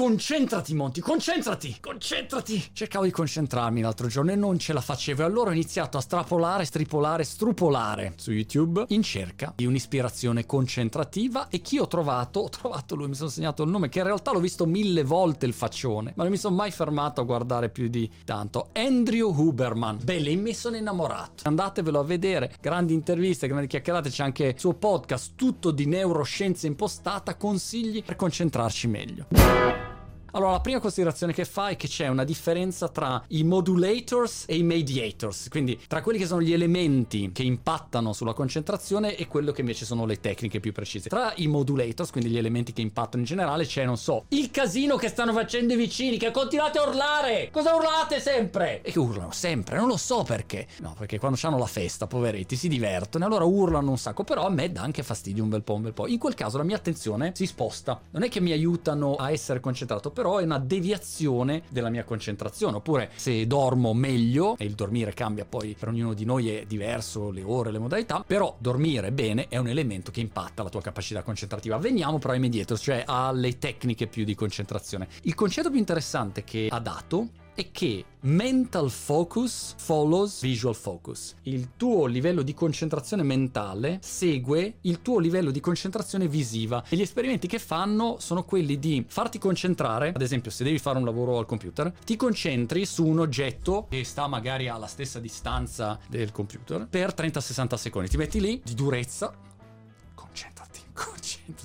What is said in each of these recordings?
concentrati Monti, concentrati, concentrati. Cercavo di concentrarmi l'altro giorno e non ce la facevo e allora ho iniziato a strapolare, stripolare, strupolare su YouTube in cerca di un'ispirazione concentrativa e chi ho trovato? Ho trovato lui, mi sono segnato il nome che in realtà l'ho visto mille volte il faccione, ma non mi sono mai fermato a guardare più di tanto. Andrew Huberman. Belle, mi sono innamorato. Andatevelo a vedere, grandi interviste, grandi chiacchierate, c'è anche il suo podcast tutto di neuroscienza impostata, consigli per concentrarci meglio. Allora, la prima considerazione che fa è che c'è una differenza tra i modulators e i mediators, quindi tra quelli che sono gli elementi che impattano sulla concentrazione e quello che invece sono le tecniche più precise. Tra i modulators, quindi gli elementi che impattano in generale, c'è, non so, il casino che stanno facendo i vicini, che continuate a urlare! Cosa urlate sempre? E che urlano sempre, non lo so perché. No, perché quando hanno la festa, poveretti, si divertono allora urlano un sacco, però a me dà anche fastidio un bel po', un bel po'. In quel caso la mia attenzione si sposta. Non è che mi aiutano a essere concentrato, però è una deviazione della mia concentrazione. Oppure se dormo meglio, e il dormire cambia poi per ognuno di noi è diverso, le ore, le modalità, però dormire bene è un elemento che impatta la tua capacità concentrativa. Veniamo però ai mediators, cioè alle tecniche più di concentrazione. Il concetto più interessante che ha dato è che mental focus follows visual focus. Il tuo livello di concentrazione mentale segue il tuo livello di concentrazione visiva e gli esperimenti che fanno sono quelli di farti concentrare, ad esempio se devi fare un lavoro al computer, ti concentri su un oggetto che sta magari alla stessa distanza del computer per 30-60 secondi, ti metti lì di durezza,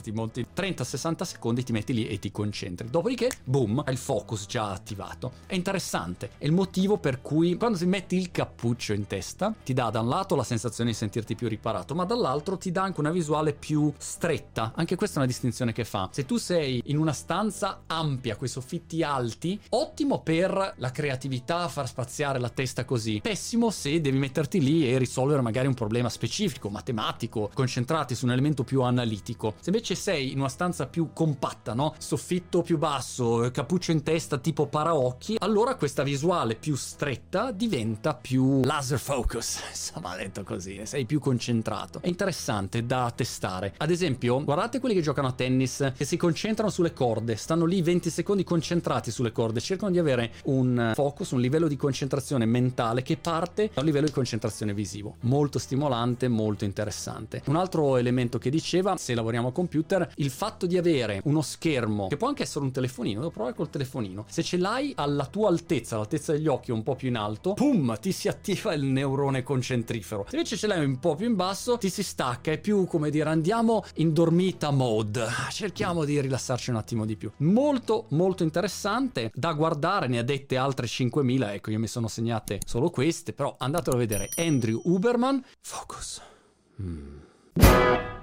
ti monti 30-60 secondi, ti metti lì e ti concentri. Dopodiché, boom, il focus già attivato. È interessante. È il motivo per cui quando ti metti il cappuccio in testa, ti dà da un lato la sensazione di sentirti più riparato, ma dall'altro ti dà anche una visuale più stretta. Anche questa è una distinzione che fa. Se tu sei in una stanza ampia, con i soffitti alti, ottimo per la creatività, far spaziare la testa così. Pessimo se devi metterti lì e risolvere magari un problema specifico, matematico, concentrati su un elemento più analitico. Se invece sei in una stanza più compatta, no? Soffitto più basso, cappuccio in testa tipo paraocchi, allora questa visuale più stretta diventa più laser focus, insomma detto così, sei più concentrato. È interessante da testare. Ad esempio, guardate quelli che giocano a tennis che si concentrano sulle corde, stanno lì 20 secondi concentrati sulle corde, cercano di avere un focus, un livello di concentrazione mentale che parte da un livello di concentrazione visivo. Molto stimolante, molto interessante. Un altro elemento che diceva, se lavoriamo con computer, il fatto di avere uno schermo, che può anche essere un telefonino, devo provare col telefonino, se ce l'hai alla tua altezza, all'altezza degli occhi un po' più in alto, pum, ti si attiva il neurone concentrifero. Se invece ce l'hai un po' più in basso, ti si stacca, è più come dire andiamo in dormita mode, cerchiamo di rilassarci un attimo di più. Molto, molto interessante da guardare, ne ha dette altre 5000, ecco io mi sono segnate solo queste, però andatelo a vedere. Andrew Uberman, Focus. Mm.